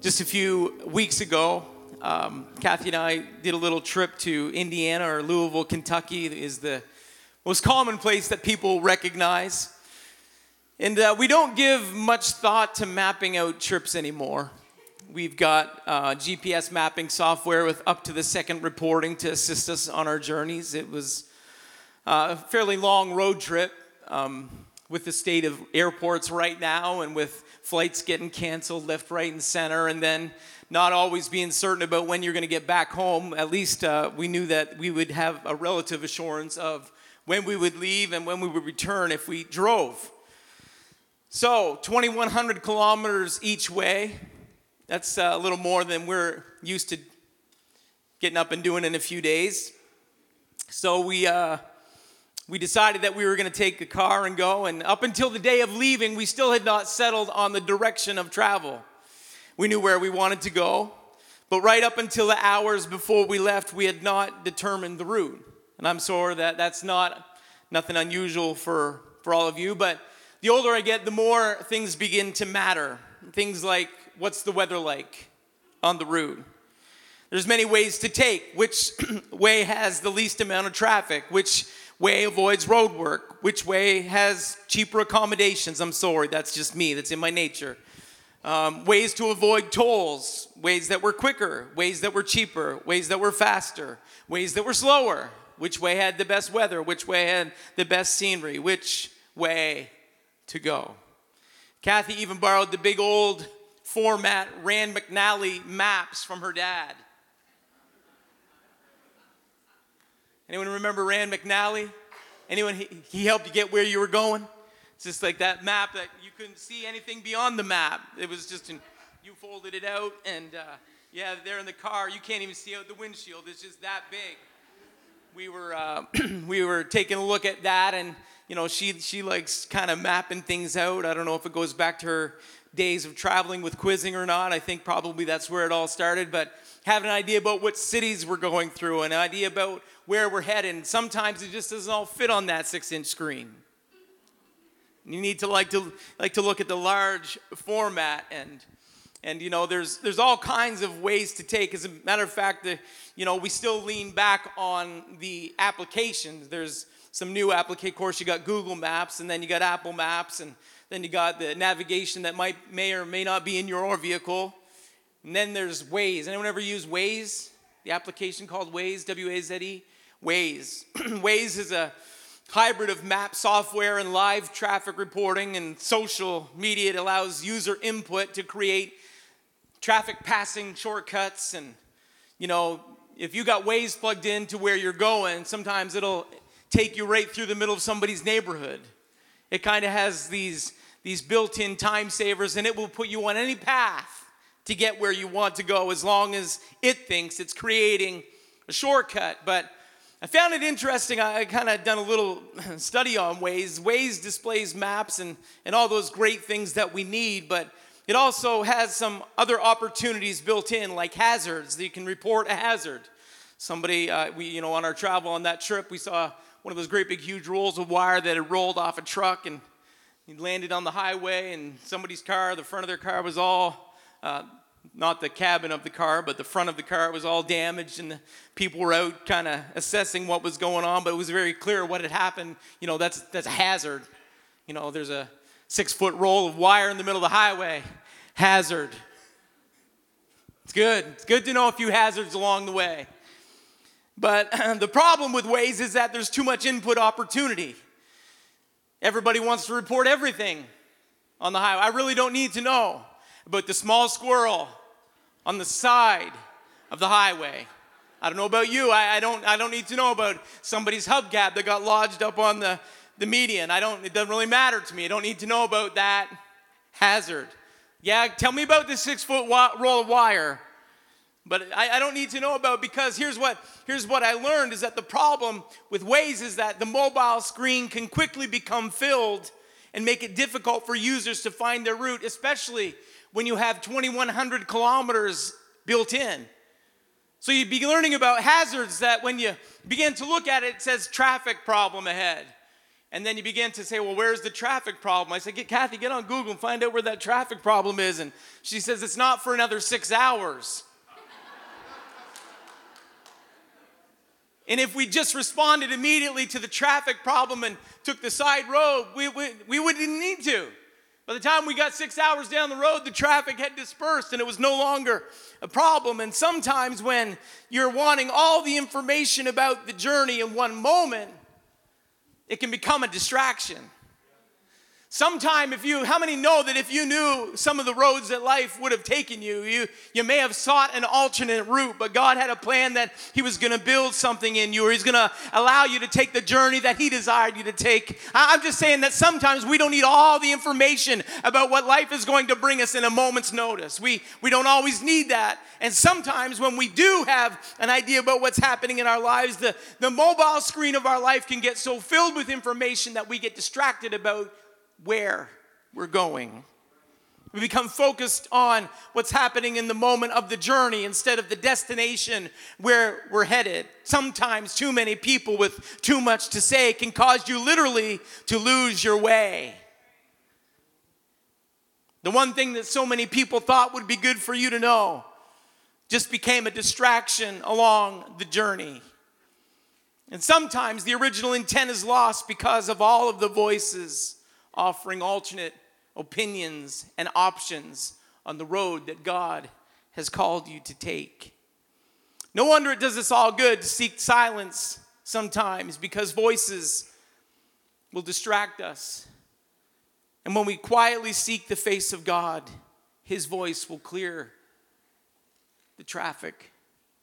Just a few weeks ago, um, Kathy and I did a little trip to Indiana or Louisville, Kentucky, is the most common place that people recognize. And uh, we don't give much thought to mapping out trips anymore. We've got uh, GPS mapping software with up to the second reporting to assist us on our journeys. It was uh, a fairly long road trip um, with the state of airports right now and with flights getting canceled left, right, and center, and then not always being certain about when you're going to get back home. At least uh, we knew that we would have a relative assurance of when we would leave and when we would return if we drove. So, 2,100 kilometers each way. That's uh, a little more than we're used to getting up and doing in a few days. So, we. Uh, we decided that we were going to take the car and go. And up until the day of leaving, we still had not settled on the direction of travel. We knew where we wanted to go, but right up until the hours before we left, we had not determined the route. And I'm sure that that's not nothing unusual for, for all of you, but the older I get, the more things begin to matter. Things like what's the weather like on the route? There's many ways to take. Which way has the least amount of traffic? Which way avoids road work? Which way has cheaper accommodations? I'm sorry, that's just me, that's in my nature. Um, ways to avoid tolls, ways that were quicker, ways that were cheaper, ways that were faster, ways that were slower. Which way had the best weather? Which way had the best scenery? Which way to go? Kathy even borrowed the big old format Rand McNally maps from her dad. Anyone remember Rand McNally? Anyone, he, he helped you get where you were going? It's just like that map that you couldn't see anything beyond the map. It was just, in, you folded it out and uh, yeah, there in the car, you can't even see out the windshield. It's just that big. We were, uh, we were taking a look at that and, you know, she, she likes kind of mapping things out. I don't know if it goes back to her days of traveling with quizzing or not. I think probably that's where it all started, but having an idea about what cities we're going through, an idea about where we're headed. Sometimes it just doesn't all fit on that six inch screen. You need to like to like to look at the large format and and you know there's there's all kinds of ways to take. As a matter of fact, the, you know we still lean back on the applications. There's some new application. Of course, you got Google Maps, and then you got Apple Maps, and then you got the navigation that might may or may not be in your vehicle. And then there's Waze. Anyone ever use Waze? The application called Waze, W A Z E? Waze. Waze is a hybrid of map software and live traffic reporting and social media. It allows user input to create traffic passing shortcuts. And, you know, if you got Waze plugged in to where you're going, sometimes it'll take you right through the middle of somebody's neighborhood. It kind of has these, these built in time savers, and it will put you on any path to get where you want to go as long as it thinks it's creating a shortcut. But I found it interesting. I kind of done a little study on Waze. Waze displays maps and, and all those great things that we need, but it also has some other opportunities built in, like hazards. That you can report a hazard. Somebody, uh, we, you know, on our travel on that trip, we saw one of those great big huge rolls of wire that had rolled off a truck and landed on the highway, and somebody's car, the front of their car was all uh, not the cabin of the car, but the front of the car was all damaged, and the people were out kind of assessing what was going on. But it was very clear what had happened. You know, that's that's a hazard. You know, there's a six foot roll of wire in the middle of the highway. Hazard. It's good. It's good to know a few hazards along the way. But the problem with Waze is that there's too much input opportunity. Everybody wants to report everything on the highway. I really don't need to know about the small squirrel on the side of the highway. I don't know about you. I, I, don't, I don't need to know about somebody's hubcap that got lodged up on the, the median. I don't, it doesn't really matter to me. I don't need to know about that hazard. Yeah, tell me about the six foot wa- roll of wire. But I, I don't need to know about because here's what, here's what I learned is that the problem with Waze is that the mobile screen can quickly become filled and make it difficult for users to find their route, especially when you have 2,100 kilometers built in. So you'd be learning about hazards that when you begin to look at it, it says traffic problem ahead. And then you begin to say, Well, where's the traffic problem? I said, Get Kathy, get on Google and find out where that traffic problem is. And she says, It's not for another six hours. And if we just responded immediately to the traffic problem and took the side road, we, we, we wouldn't need to. By the time we got six hours down the road, the traffic had dispersed and it was no longer a problem. And sometimes when you're wanting all the information about the journey in one moment, it can become a distraction. Sometime, if you, how many know that if you knew some of the roads that life would have taken you, you, you may have sought an alternate route, but God had a plan that He was going to build something in you, or He's going to allow you to take the journey that He desired you to take. I'm just saying that sometimes we don't need all the information about what life is going to bring us in a moment's notice. We, we don't always need that. And sometimes when we do have an idea about what's happening in our lives, the, the mobile screen of our life can get so filled with information that we get distracted about where we're going. We become focused on what's happening in the moment of the journey instead of the destination where we're headed. Sometimes, too many people with too much to say can cause you literally to lose your way. The one thing that so many people thought would be good for you to know just became a distraction along the journey. And sometimes the original intent is lost because of all of the voices offering alternate opinions and options on the road that God has called you to take. No wonder it does us all good to seek silence sometimes because voices will distract us. And when we quietly seek the face of God, His voice will clear the traffic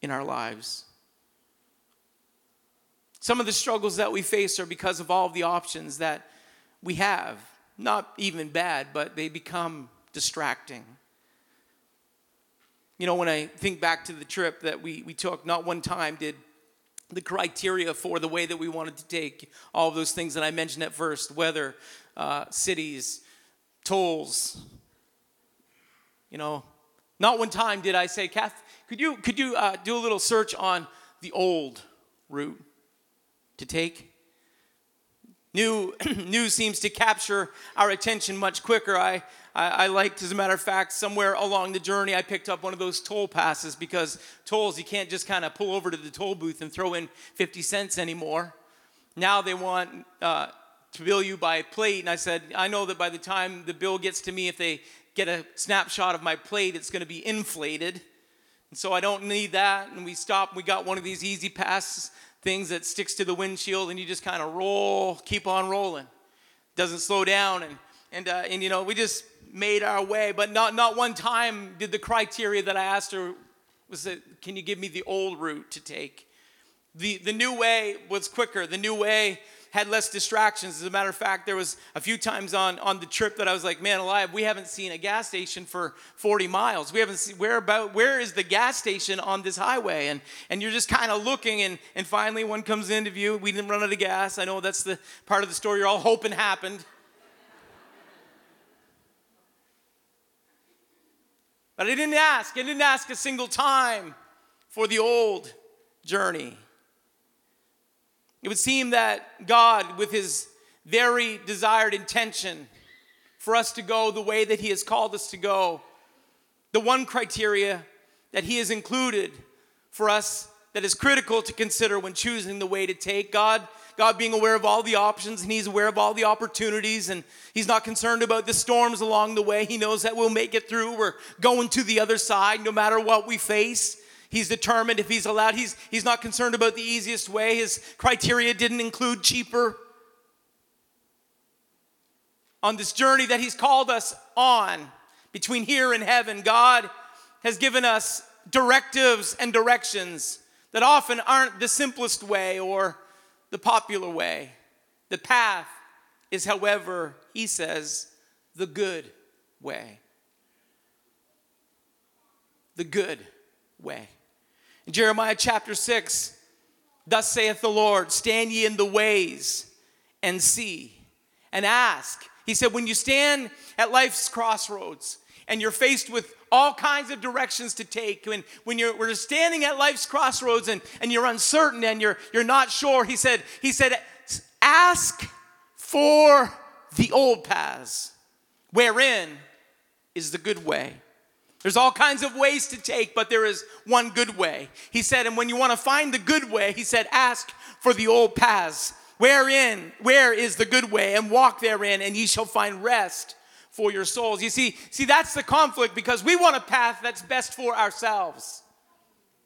in our lives. Some of the struggles that we face are because of all of the options that we have. Not even bad, but they become distracting. You know, when I think back to the trip that we, we took, not one time did the criteria for the way that we wanted to take all of those things that I mentioned at first weather, uh, cities, tolls. You know, not one time did I say, Kath, could you, could you uh, do a little search on the old route to take? New, news seems to capture our attention much quicker. I, I, I, liked, as a matter of fact, somewhere along the journey, I picked up one of those toll passes because tolls, you can't just kind of pull over to the toll booth and throw in 50 cents anymore. Now they want uh, to bill you by plate. And I said, I know that by the time the bill gets to me, if they get a snapshot of my plate, it's going to be inflated. And so I don't need that. And we stopped, we got one of these E-ZPass things that sticks to the windshield and you just kind of roll, keep on rolling. Doesn't slow down. And, and, uh, and, you know, we just made our way. But not, not one time did the criteria that I asked her was that, can you give me the old route to take? The, the new way was quicker. The new way had less distractions. As a matter of fact, there was a few times on, on the trip that I was like, man alive, we haven't seen a gas station for 40 miles. We haven't seen, where about, where is the gas station on this highway? And, and you're just kind of looking and, and finally one comes into view. We didn't run out of gas. I know that's the part of the story you're all hoping happened. But I didn't ask. I didn't ask a single time for the old journey. It would seem that God, with his very desired intention for us to go the way that he has called us to go, the one criteria that he has included for us that is critical to consider when choosing the way to take God God being aware of all the options and He's aware of all the opportunities and He's not concerned about the storms along the way. He knows that we'll make it through. We're going to the other side no matter what we face. He's determined if he's allowed. He's, he's not concerned about the easiest way. His criteria didn't include cheaper. On this journey that he's called us on between here and heaven, God has given us directives and directions that often aren't the simplest way or the popular way. The path is, however, he says, the good way. The good way. Jeremiah chapter 6, thus saith the Lord, stand ye in the ways and see and ask. He said, when you stand at life's crossroads and you're faced with all kinds of directions to take, when, when you're, you're standing at life's crossroads and, and you're uncertain and you're, you're not sure, he said, he said, ask for the old paths, wherein is the good way. There's all kinds of ways to take, but there is one good way. He said, and when you want to find the good way, he said, ask for the old paths. Wherein, where is the good way? And walk therein, and ye shall find rest for your souls. You see, see, that's the conflict because we want a path that's best for ourselves.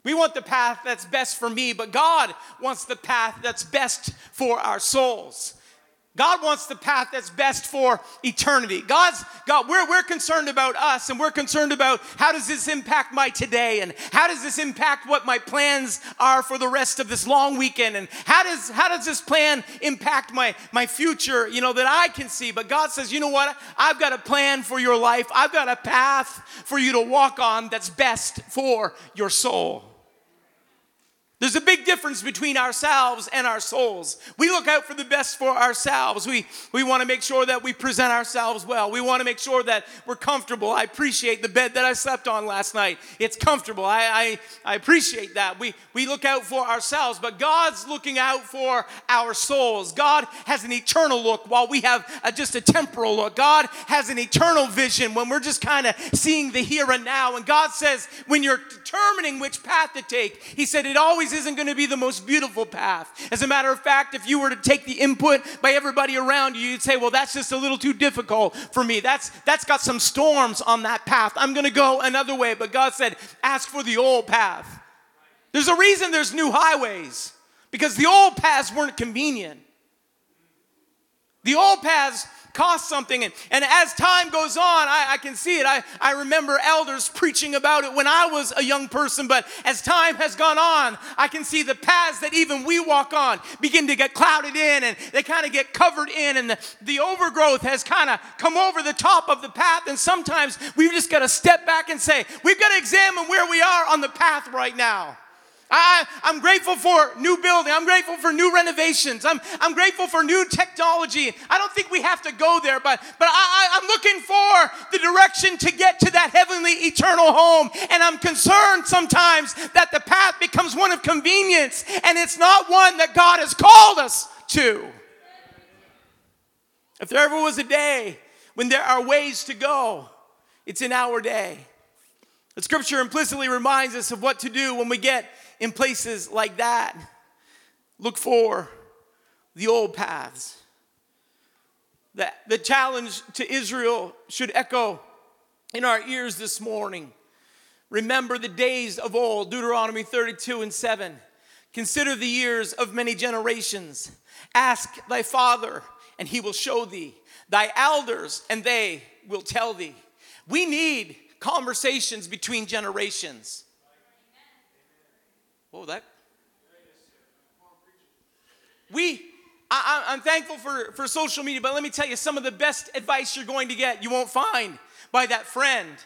We want the path that's best for me, but God wants the path that's best for our souls. God wants the path that's best for eternity. God's God, we're, we're concerned about us and we're concerned about how does this impact my today and how does this impact what my plans are for the rest of this long weekend and how does how does this plan impact my, my future, you know, that I can see. But God says, you know what? I've got a plan for your life. I've got a path for you to walk on that's best for your soul. There's a big difference between ourselves and our souls. We look out for the best for ourselves. We, we want to make sure that we present ourselves well. We want to make sure that we're comfortable. I appreciate the bed that I slept on last night. It's comfortable. I, I, I appreciate that. We, we look out for ourselves, but God's looking out for our souls. God has an eternal look while we have a, just a temporal look. God has an eternal vision when we're just kind of seeing the here and now. And God says, when you're determining which path to take, He said, it always isn't going to be the most beautiful path. As a matter of fact, if you were to take the input by everybody around you, you'd say, well, that's just a little too difficult for me. That's, that's got some storms on that path. I'm going to go another way. But God said, ask for the old path. There's a reason there's new highways because the old paths weren't convenient. The old paths cost something. And, and as time goes on, I, I can see it. I, I remember elders preaching about it when I was a young person, but as time has gone on, I can see the paths that even we walk on begin to get clouded in and they kind of get covered in, and the, the overgrowth has kind of come over the top of the path. And sometimes we've just got to step back and say, we've got to examine where we are on the path right now. I, I'm grateful for new building. I'm grateful for new renovations. I'm, I'm grateful for new technology. I don't think we have to go there, but, but I, I'm looking for the direction to get to that heavenly eternal home. And I'm concerned sometimes that the path becomes one of convenience and it's not one that God has called us to. If there ever was a day when there are ways to go, it's in our day. The scripture implicitly reminds us of what to do when we get in places like that. Look for the old paths. The, the challenge to Israel should echo in our ears this morning. Remember the days of old, Deuteronomy 32 and 7. Consider the years of many generations. Ask thy father, and he will show thee, thy elders, and they will tell thee. We need conversations between generations. Oh, that. We, I, I'm thankful for, for social media, but let me tell you some of the best advice you're going to get, you won't find by that friend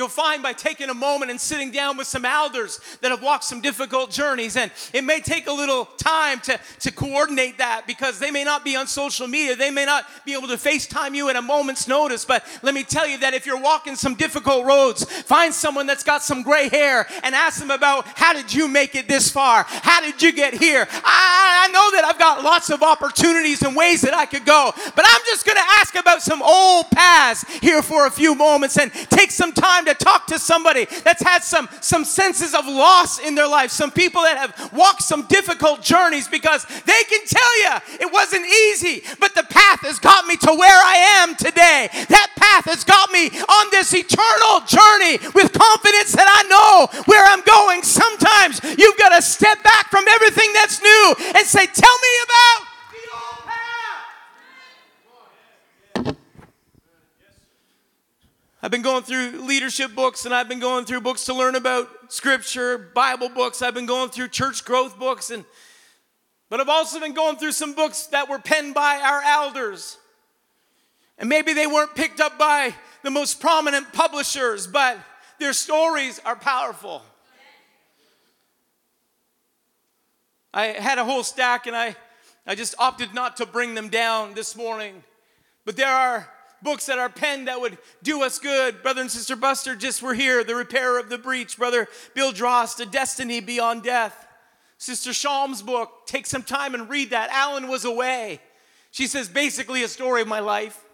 You'll find by taking a moment and sitting down with some elders that have walked some difficult journeys. And it may take a little time to, to coordinate that because they may not be on social media. They may not be able to FaceTime you at a moment's notice. But let me tell you that if you're walking some difficult roads, find someone that's got some gray hair and ask them about how did you make it this far? How did you get here? I, I know that I've got lots of opportunities and ways that I could go, but I'm just going to ask about some old paths here for a few moments and take some time to to talk to somebody that's had some, some senses of loss in their life, some people that have walked some difficult journeys because they can tell you it wasn't easy, but the path has got me to where I am today. That path has got me on this eternal journey with confidence that I know where I'm going. Sometimes you've got to step back from everything that's new and say, Tell me about I've been going through leadership books and I've been going through books to learn about scripture, Bible books. I've been going through church growth books and but I've also been going through some books that were penned by our elders. And maybe they weren't picked up by the most prominent publishers, but their stories are powerful. I had a whole stack and I, I just opted not to bring them down this morning. But there are books that are penned that would do us good. Brother and Sister Buster just were here. The Repairer of the Breach. Brother Bill Drost, A Destiny Beyond Death. Sister Shalm's book, take some time and read that. Alan was away. She says, basically, a story of my life.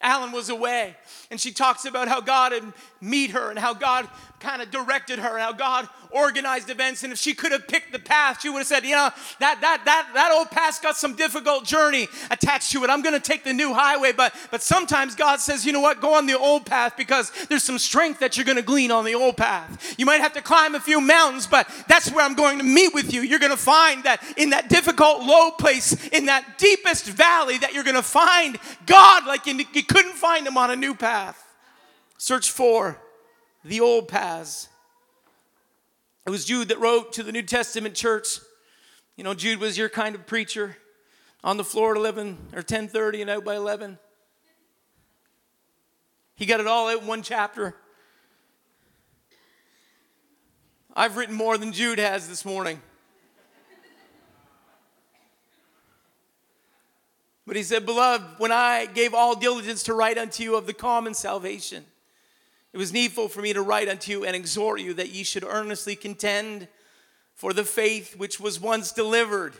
Alan was away, and she talks about how God had meet her and how God kind of directed her and how God organized events. And if she could have picked the path, she would have said, you know, that that that that old path got some difficult journey attached to it. I'm going to take the new highway. But but sometimes God says, you know what, go on the old path because there's some strength that you're going to glean on the old path. You might have to climb a few mountains, but that's where I'm going to meet with you. You're going to find that in that difficult low place, in that deepest valley, that you're going to find God like you, you couldn't find him on a new path. Search for the old paths. It was Jude that wrote to the New Testament church. You know, Jude was your kind of preacher on the floor at 11 or 10:30 and out by 11. He got it all out in one chapter. I've written more than Jude has this morning. But he said, Beloved, when I gave all diligence to write unto you of the common salvation, it was needful for me to write unto you and exhort you that ye should earnestly contend for the faith which was once delivered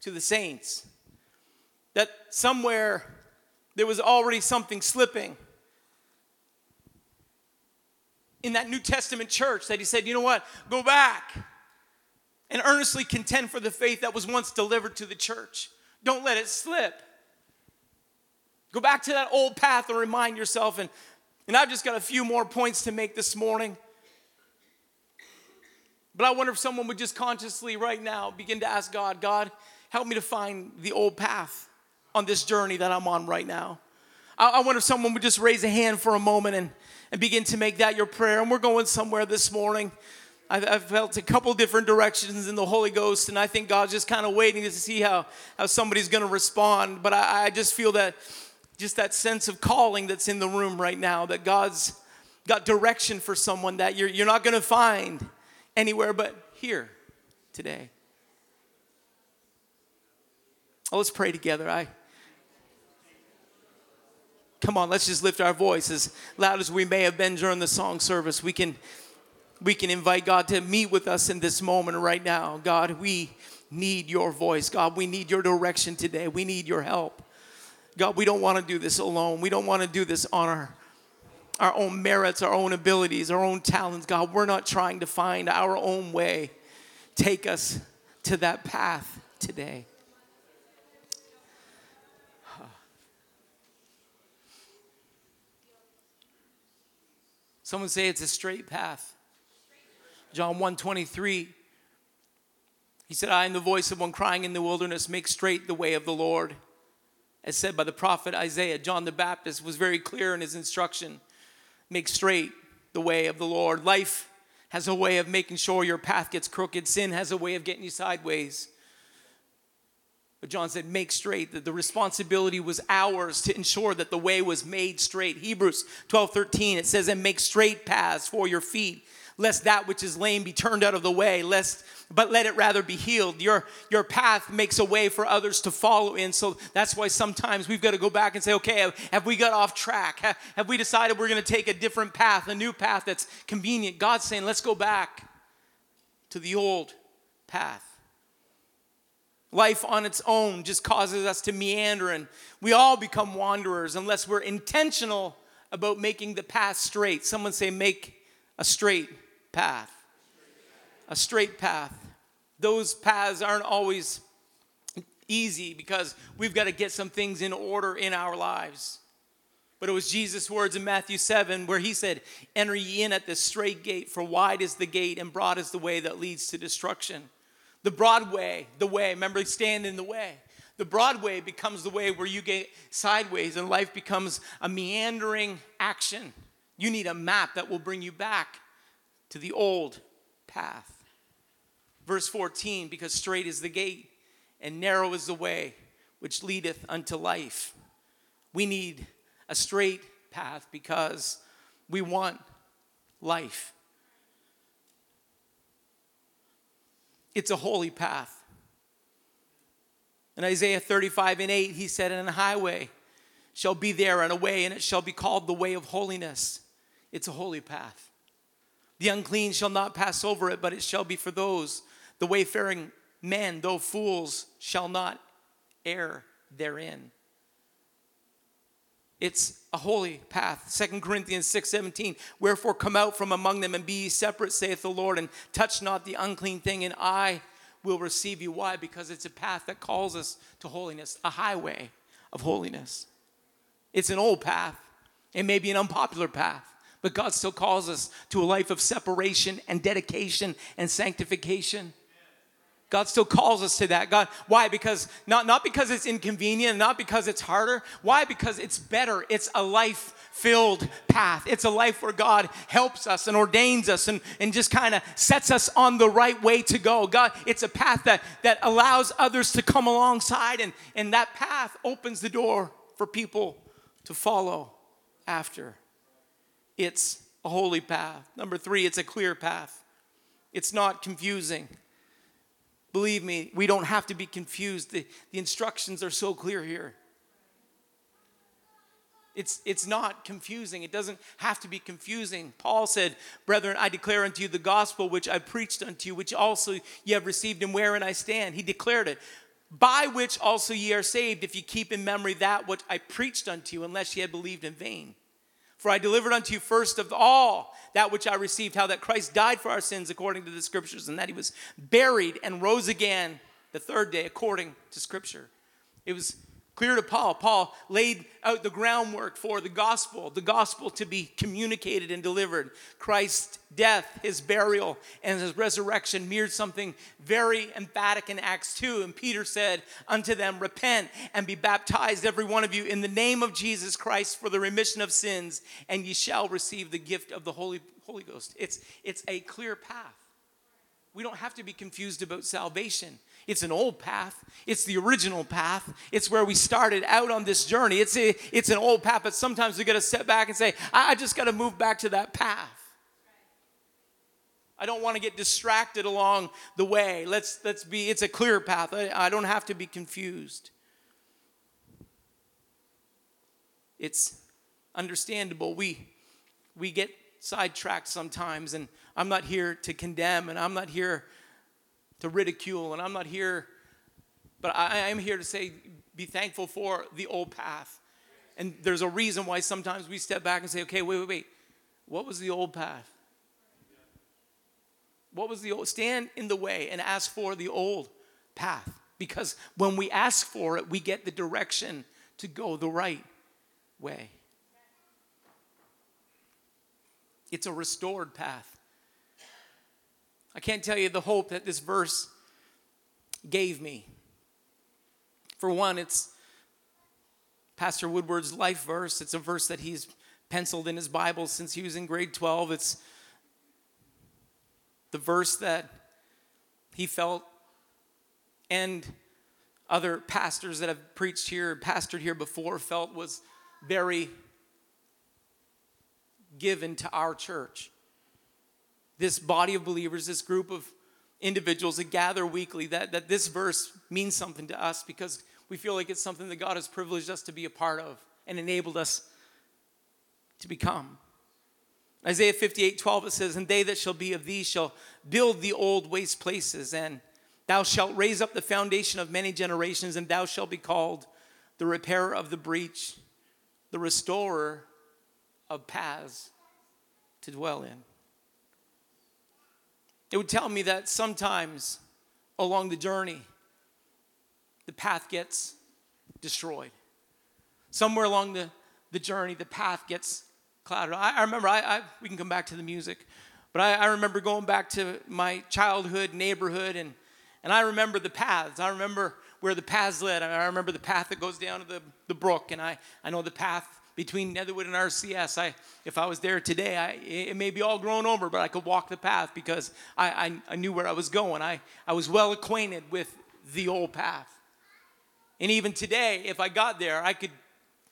to the saints. That somewhere there was already something slipping in that New Testament church that he said, you know what, go back and earnestly contend for the faith that was once delivered to the church. Don't let it slip. Go back to that old path and remind yourself and and I've just got a few more points to make this morning. But I wonder if someone would just consciously right now begin to ask God, God, help me to find the old path on this journey that I'm on right now. I, wonder if someone would just raise a hand for a moment and, and begin to make that your prayer. And we're going somewhere this morning. I've, I've felt a couple different directions in the Holy Ghost, and I think God's just kind of waiting to see how, how somebody's going to respond. But I, I just feel that just that sense of calling that's in the room right now, that God's got direction for someone that you're, you're not going to find anywhere but here today. Oh, let's pray together. I come on, let's just lift our voice as loud as we may have been during the song service. We can we can invite God to meet with us in this moment right now. God, we need your voice. God, we need your direction today. We need your help. God, we don't want to do this alone. We don't want to do this on our, our own merits, our own abilities, our own talents. God, we're not trying to find our own way. Take us to that path today. Someone say it's a straight path. John 123. He said, I am the voice of one crying in the wilderness, make straight the way of the Lord as said by the prophet Isaiah. John the Baptist was very clear in his instruction make straight the way of the Lord. Life has a way of making sure your path gets crooked, sin has a way of getting you sideways. But John said, make straight, that the responsibility was ours to ensure that the way was made straight. Hebrews 12 13, it says, and make straight paths for your feet lest that which is lame be turned out of the way, lest but let it rather be healed. Your your path makes a way for others to follow in. So that's why sometimes we've got to go back and say, okay, have, have we got off track? Have, have we decided we're going to take a different path, a new path that's convenient? God's saying, let's go back to the old path. Life on its own just causes us to meander, and we all become wanderers unless we're intentional about making the path straight. Someone say, make a straight path. A straight path. Those paths aren't always easy because we've got to get some things in order in our lives. But it was Jesus' words in Matthew 7 where he said, Enter ye in at the straight gate, for wide is the gate and broad is the way that leads to destruction. The broad way, the way, remember, stand in the way. The broad way becomes the way where you get sideways and life becomes a meandering action. You need a map that will bring you back to the old path. Verse 14, because straight is the gate and narrow is the way which leadeth unto life. We need a straight path because we want life. It's a holy path. In Isaiah 35 and 8, he said, And a highway shall be there and a way, and it shall be called the way of holiness. It's a holy path. The unclean shall not pass over it, but it shall be for those. The wayfaring men, though fools, shall not err therein. It's a holy path. Second Corinthians 6 17. Wherefore come out from among them and be ye separate, saith the Lord, and touch not the unclean thing, and I will receive you. Why? Because it's a path that calls us to holiness, a highway of holiness. It's an old path. It may be an unpopular path, but God still calls us to a life of separation and dedication and sanctification. God still calls us to that. God, why? Because not, not because it's inconvenient, not because it's harder. Why? Because it's better. It's a life filled path. It's a life where God helps us and ordains us and, and just kind of sets us on the right way to go. God, it's a path that, that allows others to come alongside, and, and that path opens the door for people to follow after. It's a holy path. Number three, it's a clear path. It's not confusing. Believe me, we don't have to be confused. The, the instructions are so clear here. It's, it's not confusing. It doesn't have to be confusing. Paul said, Brethren, I declare unto you the gospel which I preached unto you, which also ye have received, and wherein I stand. He declared it. By which also ye are saved, if ye keep in memory that which I preached unto you, unless ye had believed in vain. For I delivered unto you first of all that which I received, how that Christ died for our sins according to the scriptures, and that he was buried and rose again the third day according to scripture. It was Clear to Paul. Paul laid out the groundwork for the gospel, the gospel to be communicated and delivered. Christ's death, his burial, and his resurrection mirrored something very emphatic in Acts 2. And Peter said unto them, Repent and be baptized, every one of you, in the name of Jesus Christ for the remission of sins, and ye shall receive the gift of the Holy, Holy Ghost. It's, it's a clear path. We don't have to be confused about salvation. It's an old path. It's the original path. It's where we started out on this journey. It's, a, it's an old path, but sometimes we got to step back and say, I, I just got to move back to that path. I don't want to get distracted along the way. Let's, let's be, it's a clear path. I, I don't have to be confused. It's understandable. We, we get sidetracked sometimes, and I'm not here to condemn, and I'm not here to ridicule, and I'm not here, but I am here to say, be thankful for the old path. And there's a reason why sometimes we step back and say, okay, wait, wait, wait. What was the old path? What was the old? Stand in the way and ask for the old path. Because when we ask for it, we get the direction to go the right way. It's a restored path. I can't tell you the hope that this verse gave me. For one, it's Pastor Woodward's life verse. It's a verse that he's penciled in his Bible since he was in grade 12. It's the verse that he felt and other pastors that have preached here, pastored here before, felt was very given to our church this body of believers, this group of individuals that gather weekly, that, that this verse means something to us because we feel like it's something that God has privileged us to be a part of and enabled us to become. Isaiah 58 12, it says, And they that shall be of thee shall build the old waste places, and thou shalt raise up the foundation of many generations, and thou shalt be called the repairer of the breach, the restorer of paths to dwell in. It would tell me that sometimes along the journey, the path gets destroyed. Somewhere along the, the journey, the path gets clouded. I, I remember, I, I, we can come back to the music, but I, I remember going back to my childhood neighborhood and, and I remember the paths. I remember where the paths led. I remember the path that goes down to the, the brook, and I, I know the path between Netherwood and RCS. I, if I was there today, I, it may be all grown over, but I could walk the path because I, I, I knew where I was going. I, I was well acquainted with the old path. And even today, if I got there, I could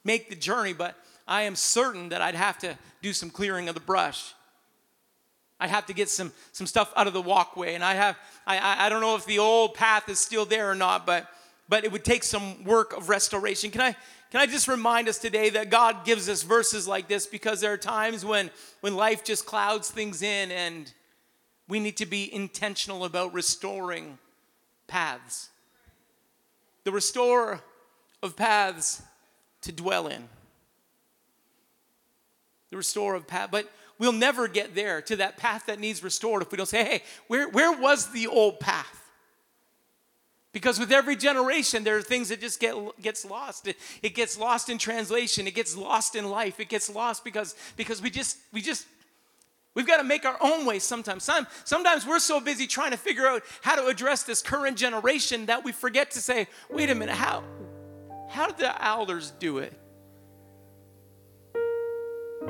make the journey, but I am certain that I'd have to do some clearing of the brush. I'd have to get some, some stuff out of the walkway. And I have, I, I don't know if the old path is still there or not, but, but it would take some work of restoration. Can I, can I just remind us today that God gives us verses like this because there are times when, when life just clouds things in and we need to be intentional about restoring paths. The restorer of paths to dwell in. The restorer of path. But we'll never get there to that path that needs restored if we don't say, hey, where, where was the old path? Because with every generation, there are things that just get gets lost. It, it gets lost in translation. It gets lost in life. It gets lost because because we just we just We've got to make our own way sometimes. Some, sometimes we're so busy trying to figure out how to address this current generation that we forget to say, wait a minute, how, how did the elders do it?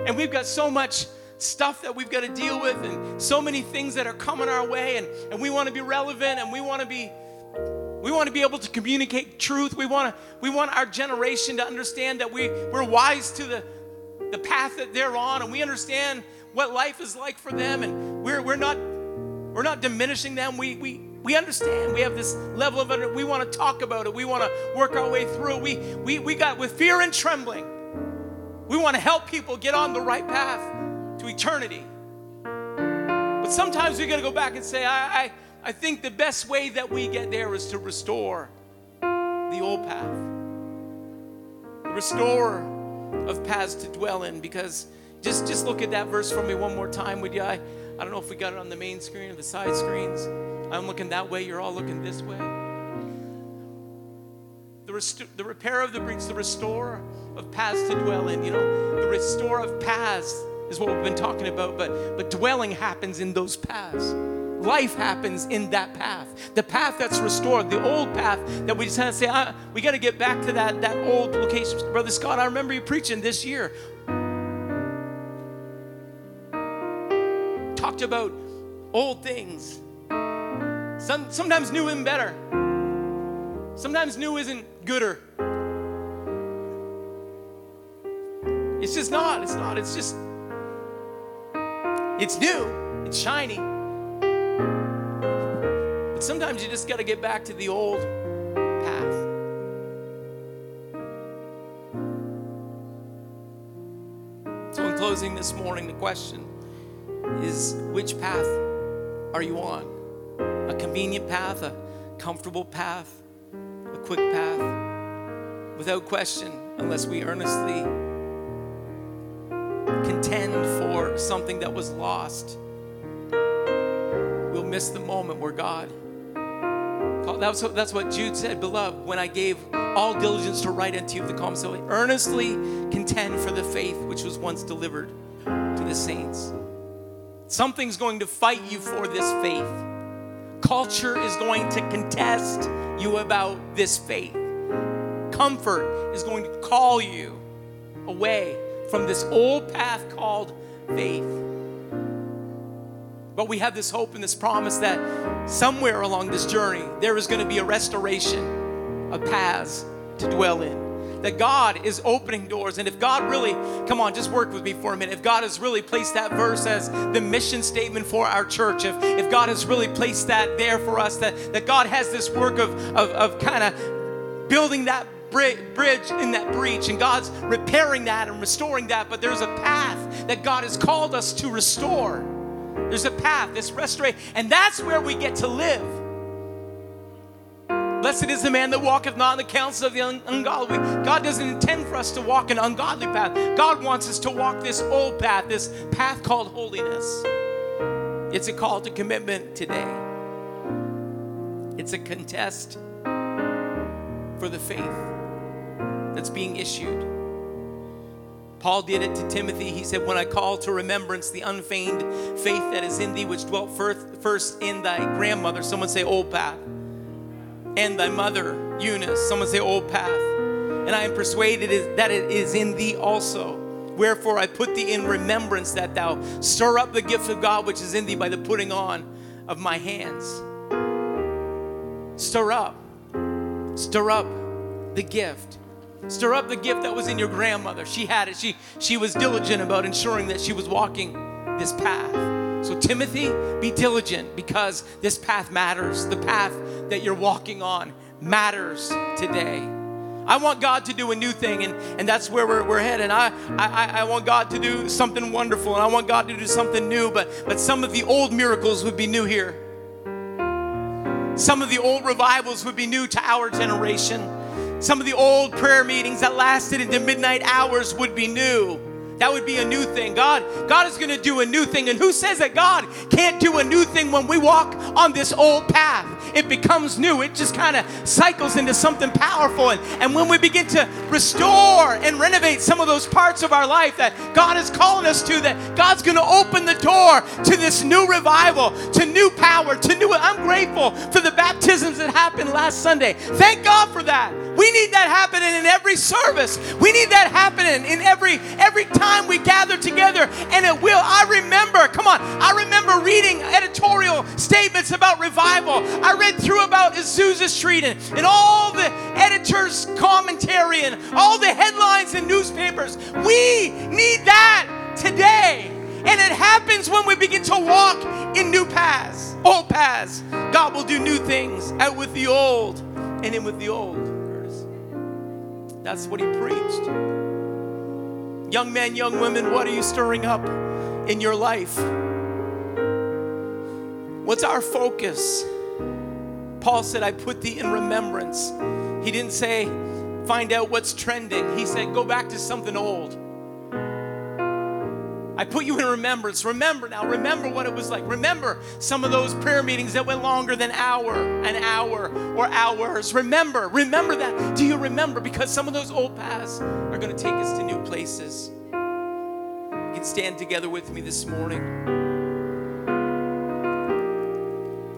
And we've got so much stuff that we've got to deal with and so many things that are coming our way and, and we want to be relevant and we want to be we want to be able to communicate truth. We want to we want our generation to understand that we, we're wise to the, the path that they're on and we understand what life is like for them and we're, we're not we're not diminishing them. We we we understand. We have this level of we want to talk about it. We want to work our way through. We we we got with fear and trembling. We want to help people get on the right path to eternity. But sometimes we got to go back and say, I, I, I think the best way that we get there is to restore the old path, the restorer of paths to dwell in. Because just, just look at that verse for me one more time, would you? I, I don't know if we got it on the main screen or the side screens. I'm looking that way, you're all looking this way. The, rest- the repair of the breach, the restorer of paths to dwell in. You know, the restore of paths is what we've been talking about, but, but dwelling happens in those paths. Life happens in that path. The path that's restored, the old path that we just had to say, ah, we got to get back to that, that old location. Brother Scott, I remember you preaching this year. Talked about old things. Some, sometimes new isn't better. Sometimes new isn't gooder. It's just not. It's not. It's just, it's new. It's shiny. Sometimes you just got to get back to the old path. So, in closing this morning, the question is which path are you on? A convenient path, a comfortable path, a quick path? Without question, unless we earnestly contend for something that was lost, we'll miss the moment where God. That's what, that's what Jude said, beloved, when I gave all diligence to write unto you of the common so earnestly contend for the faith which was once delivered to the saints. Something's going to fight you for this faith. Culture is going to contest you about this faith. Comfort is going to call you away from this old path called faith. But we have this hope and this promise that somewhere along this journey, there is going to be a restoration of paths to dwell in. That God is opening doors. And if God really, come on, just work with me for a minute. If God has really placed that verse as the mission statement for our church, if, if God has really placed that there for us, that, that God has this work of, of, of kind of building that bridge in that breach, and God's repairing that and restoring that. But there's a path that God has called us to restore. There's a path, this restoration, and that's where we get to live. Blessed is the man that walketh not in the counsel of the ungodly. God doesn't intend for us to walk an ungodly path. God wants us to walk this old path, this path called holiness. It's a call to commitment today. It's a contest for the faith that's being issued. Paul did it to Timothy. He said, When I call to remembrance the unfeigned faith that is in thee, which dwelt first in thy grandmother, someone say, Old path, and thy mother, Eunice, someone say, Old path. And I am persuaded that it is in thee also. Wherefore I put thee in remembrance that thou stir up the gift of God which is in thee by the putting on of my hands. Stir up, stir up the gift. Stir up the gift that was in your grandmother. She had it. She, she was diligent about ensuring that she was walking this path. So, Timothy, be diligent because this path matters. The path that you're walking on matters today. I want God to do a new thing, and, and that's where we're, we're headed. I, I, I want God to do something wonderful, and I want God to do something new, but, but some of the old miracles would be new here. Some of the old revivals would be new to our generation. Some of the old prayer meetings that lasted into midnight hours would be new. That would be a new thing. God, God is going to do a new thing. And who says that God can't do a new thing when we walk on this old path? It becomes new. It just kind of cycles into something powerful. And, and when we begin to restore and renovate some of those parts of our life that God is calling us to, that God's going to open the door to this new revival, to new power, to new. I'm grateful for the baptisms that happened last Sunday. Thank God for that. We need that happening in every service. We need that happening in every every time we gather together, and it will. I remember, come on, I remember reading editorial statements about revival. I read through about Azusa Street and, and all the editors' commentary and all the headlines in newspapers. We need that today. And it happens when we begin to walk in new paths, old paths. God will do new things out with the old and in with the old. That's what he preached. Young men, young women, what are you stirring up in your life? What's our focus? Paul said, I put thee in remembrance. He didn't say, find out what's trending. He said, go back to something old. I put you in remembrance. Remember now, remember what it was like. Remember some of those prayer meetings that went longer than hour, an hour, or hours. Remember, remember that. Do you remember? Because some of those old paths are going to take us to new places. You can stand together with me this morning.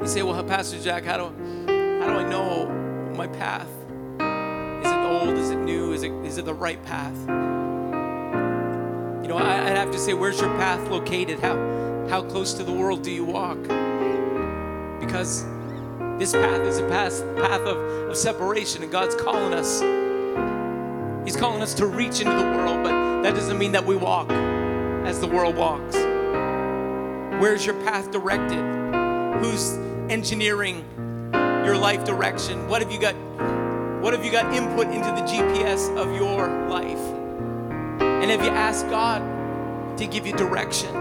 You say, well, Pastor Jack, how do, how do I know my path? Is it old? Is it new? Is it, is it the right path? You know, I'd have to say, where's your path located? How, how close to the world do you walk? Because this path is a path, path of, of separation, and God's calling us. He's calling us to reach into the world, but that doesn't mean that we walk as the world walks. Where's your path directed? Who's engineering your life direction? What have you got? What have you got input into the GPS of your life? And have you asked God to give you direction?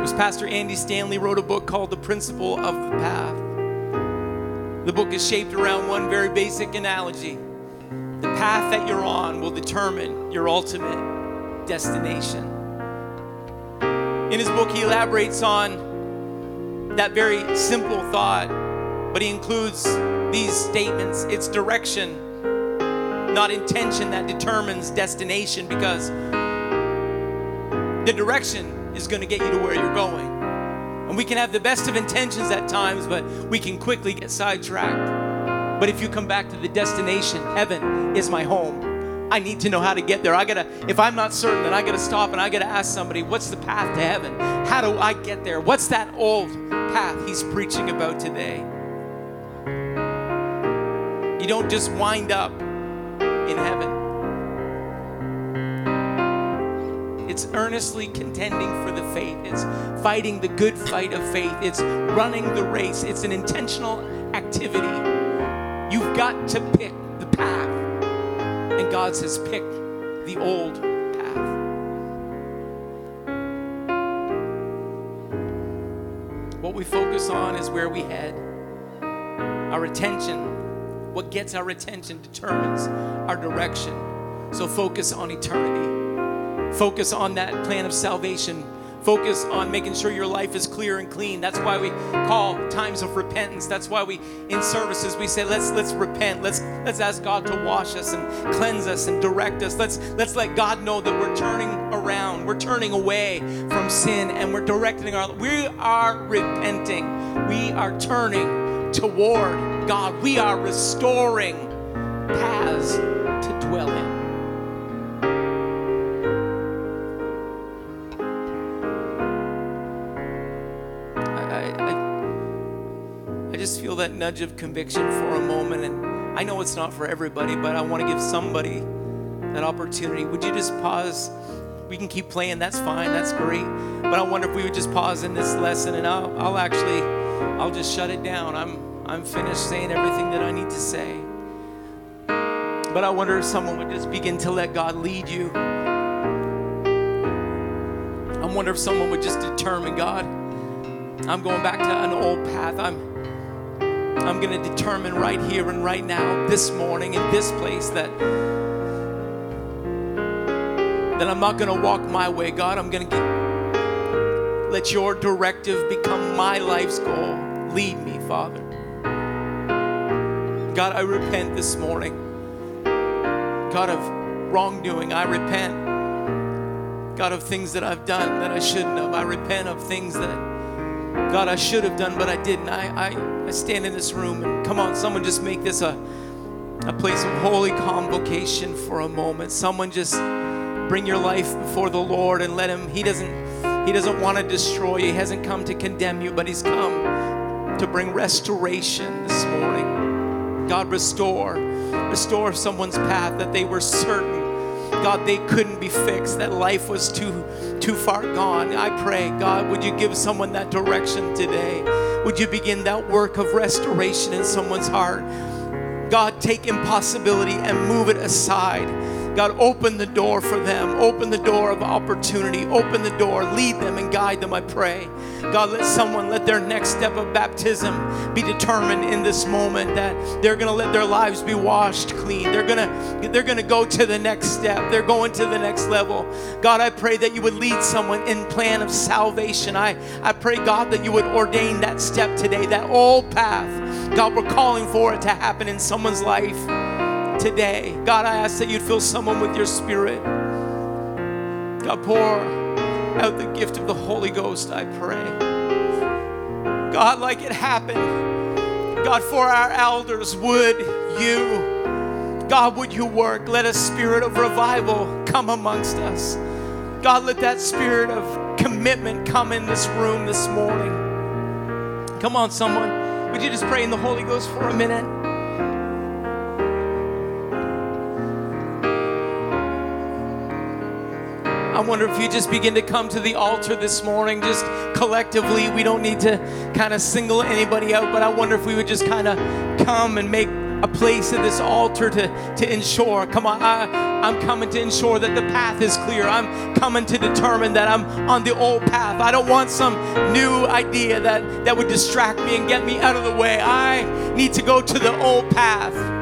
Was Pastor Andy Stanley wrote a book called The Principle of the Path. The book is shaped around one very basic analogy. The path that you're on will determine your ultimate destination. In his book, he elaborates on that very simple thought, but he includes these statements. It's direction not intention that determines destination because the direction is going to get you to where you're going. And we can have the best of intentions at times, but we can quickly get sidetracked. But if you come back to the destination, heaven is my home. I need to know how to get there. I gotta, if I'm not certain, then I gotta stop and I gotta ask somebody, what's the path to heaven? How do I get there? What's that old path he's preaching about today? You don't just wind up in heaven. It's earnestly contending for the faith. It's fighting the good fight of faith. It's running the race. It's an intentional activity. You've got to pick the path. And God says, pick the old path. What we focus on is where we head. Our attention what gets our attention determines our direction. So focus on eternity. Focus on that plan of salvation. Focus on making sure your life is clear and clean. That's why we call times of repentance. That's why we in services we say let's let's repent. Let's let's ask God to wash us and cleanse us and direct us. Let's let's let God know that we're turning around. We're turning away from sin and we're directing our we are repenting. We are turning toward God, we are restoring paths to dwell in. Just feel that nudge of conviction for a moment, and I know it's not for everybody, but I want to give somebody that opportunity. Would you just pause? We can keep playing, that's fine, that's great. But I wonder if we would just pause in this lesson and I'll, I'll actually, I'll just shut it down. I'm I'm finished saying everything that I need to say. But I wonder if someone would just begin to let God lead you. I wonder if someone would just determine, God, I'm going back to an old path. I'm I'm going to determine right here and right now, this morning, in this place, that that I'm not going to walk my way, God. I'm going to let your directive become my life's goal. Lead me, Father. God, I repent this morning. God, of wrongdoing, I repent. God, of things that I've done that I shouldn't have. I repent of things that, God, I should have done, but I didn't. I, I, I stand in this room and come on, someone just make this a, a place of holy convocation for a moment. Someone just bring your life before the Lord and let him he doesn't he doesn't want to destroy you. He hasn't come to condemn you, but he's come to bring restoration this morning. God restore restore someone's path that they were certain God they couldn't be fixed that life was too too far gone. I pray, God, would you give someone that direction today? Would you begin that work of restoration in someone's heart? God, take impossibility and move it aside. God, open the door for them. Open the door of opportunity. Open the door. Lead them and guide them, I pray. God, let someone let their next step of baptism be determined in this moment that they're going to let their lives be washed clean. They're going to they're going to go to the next step. They're going to the next level. God, I pray that you would lead someone in plan of salvation. I I pray God that you would ordain that step today, that old path. God, we're calling for it to happen in someone's life today. God, I ask that you'd fill someone with your spirit. God, pour out the gift of the Holy Ghost, I pray. God, like it happened, God, for our elders, would you, God, would you work? Let a spirit of revival come amongst us. God, let that spirit of commitment come in this room this morning. Come on, someone. Would you just pray in the Holy Ghost for a minute? I wonder if you just begin to come to the altar this morning, just collectively. We don't need to kind of single anybody out, but I wonder if we would just kind of come and make a place at this altar to, to ensure. Come on, I, I'm coming to ensure that the path is clear. I'm coming to determine that I'm on the old path. I don't want some new idea that, that would distract me and get me out of the way. I need to go to the old path.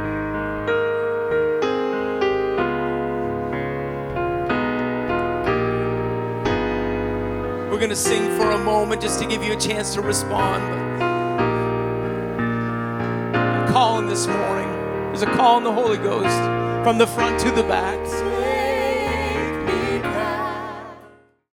We're going to sing for a moment just to give you a chance to respond. But I'm calling this morning. There's a call in the Holy Ghost from the front to the back.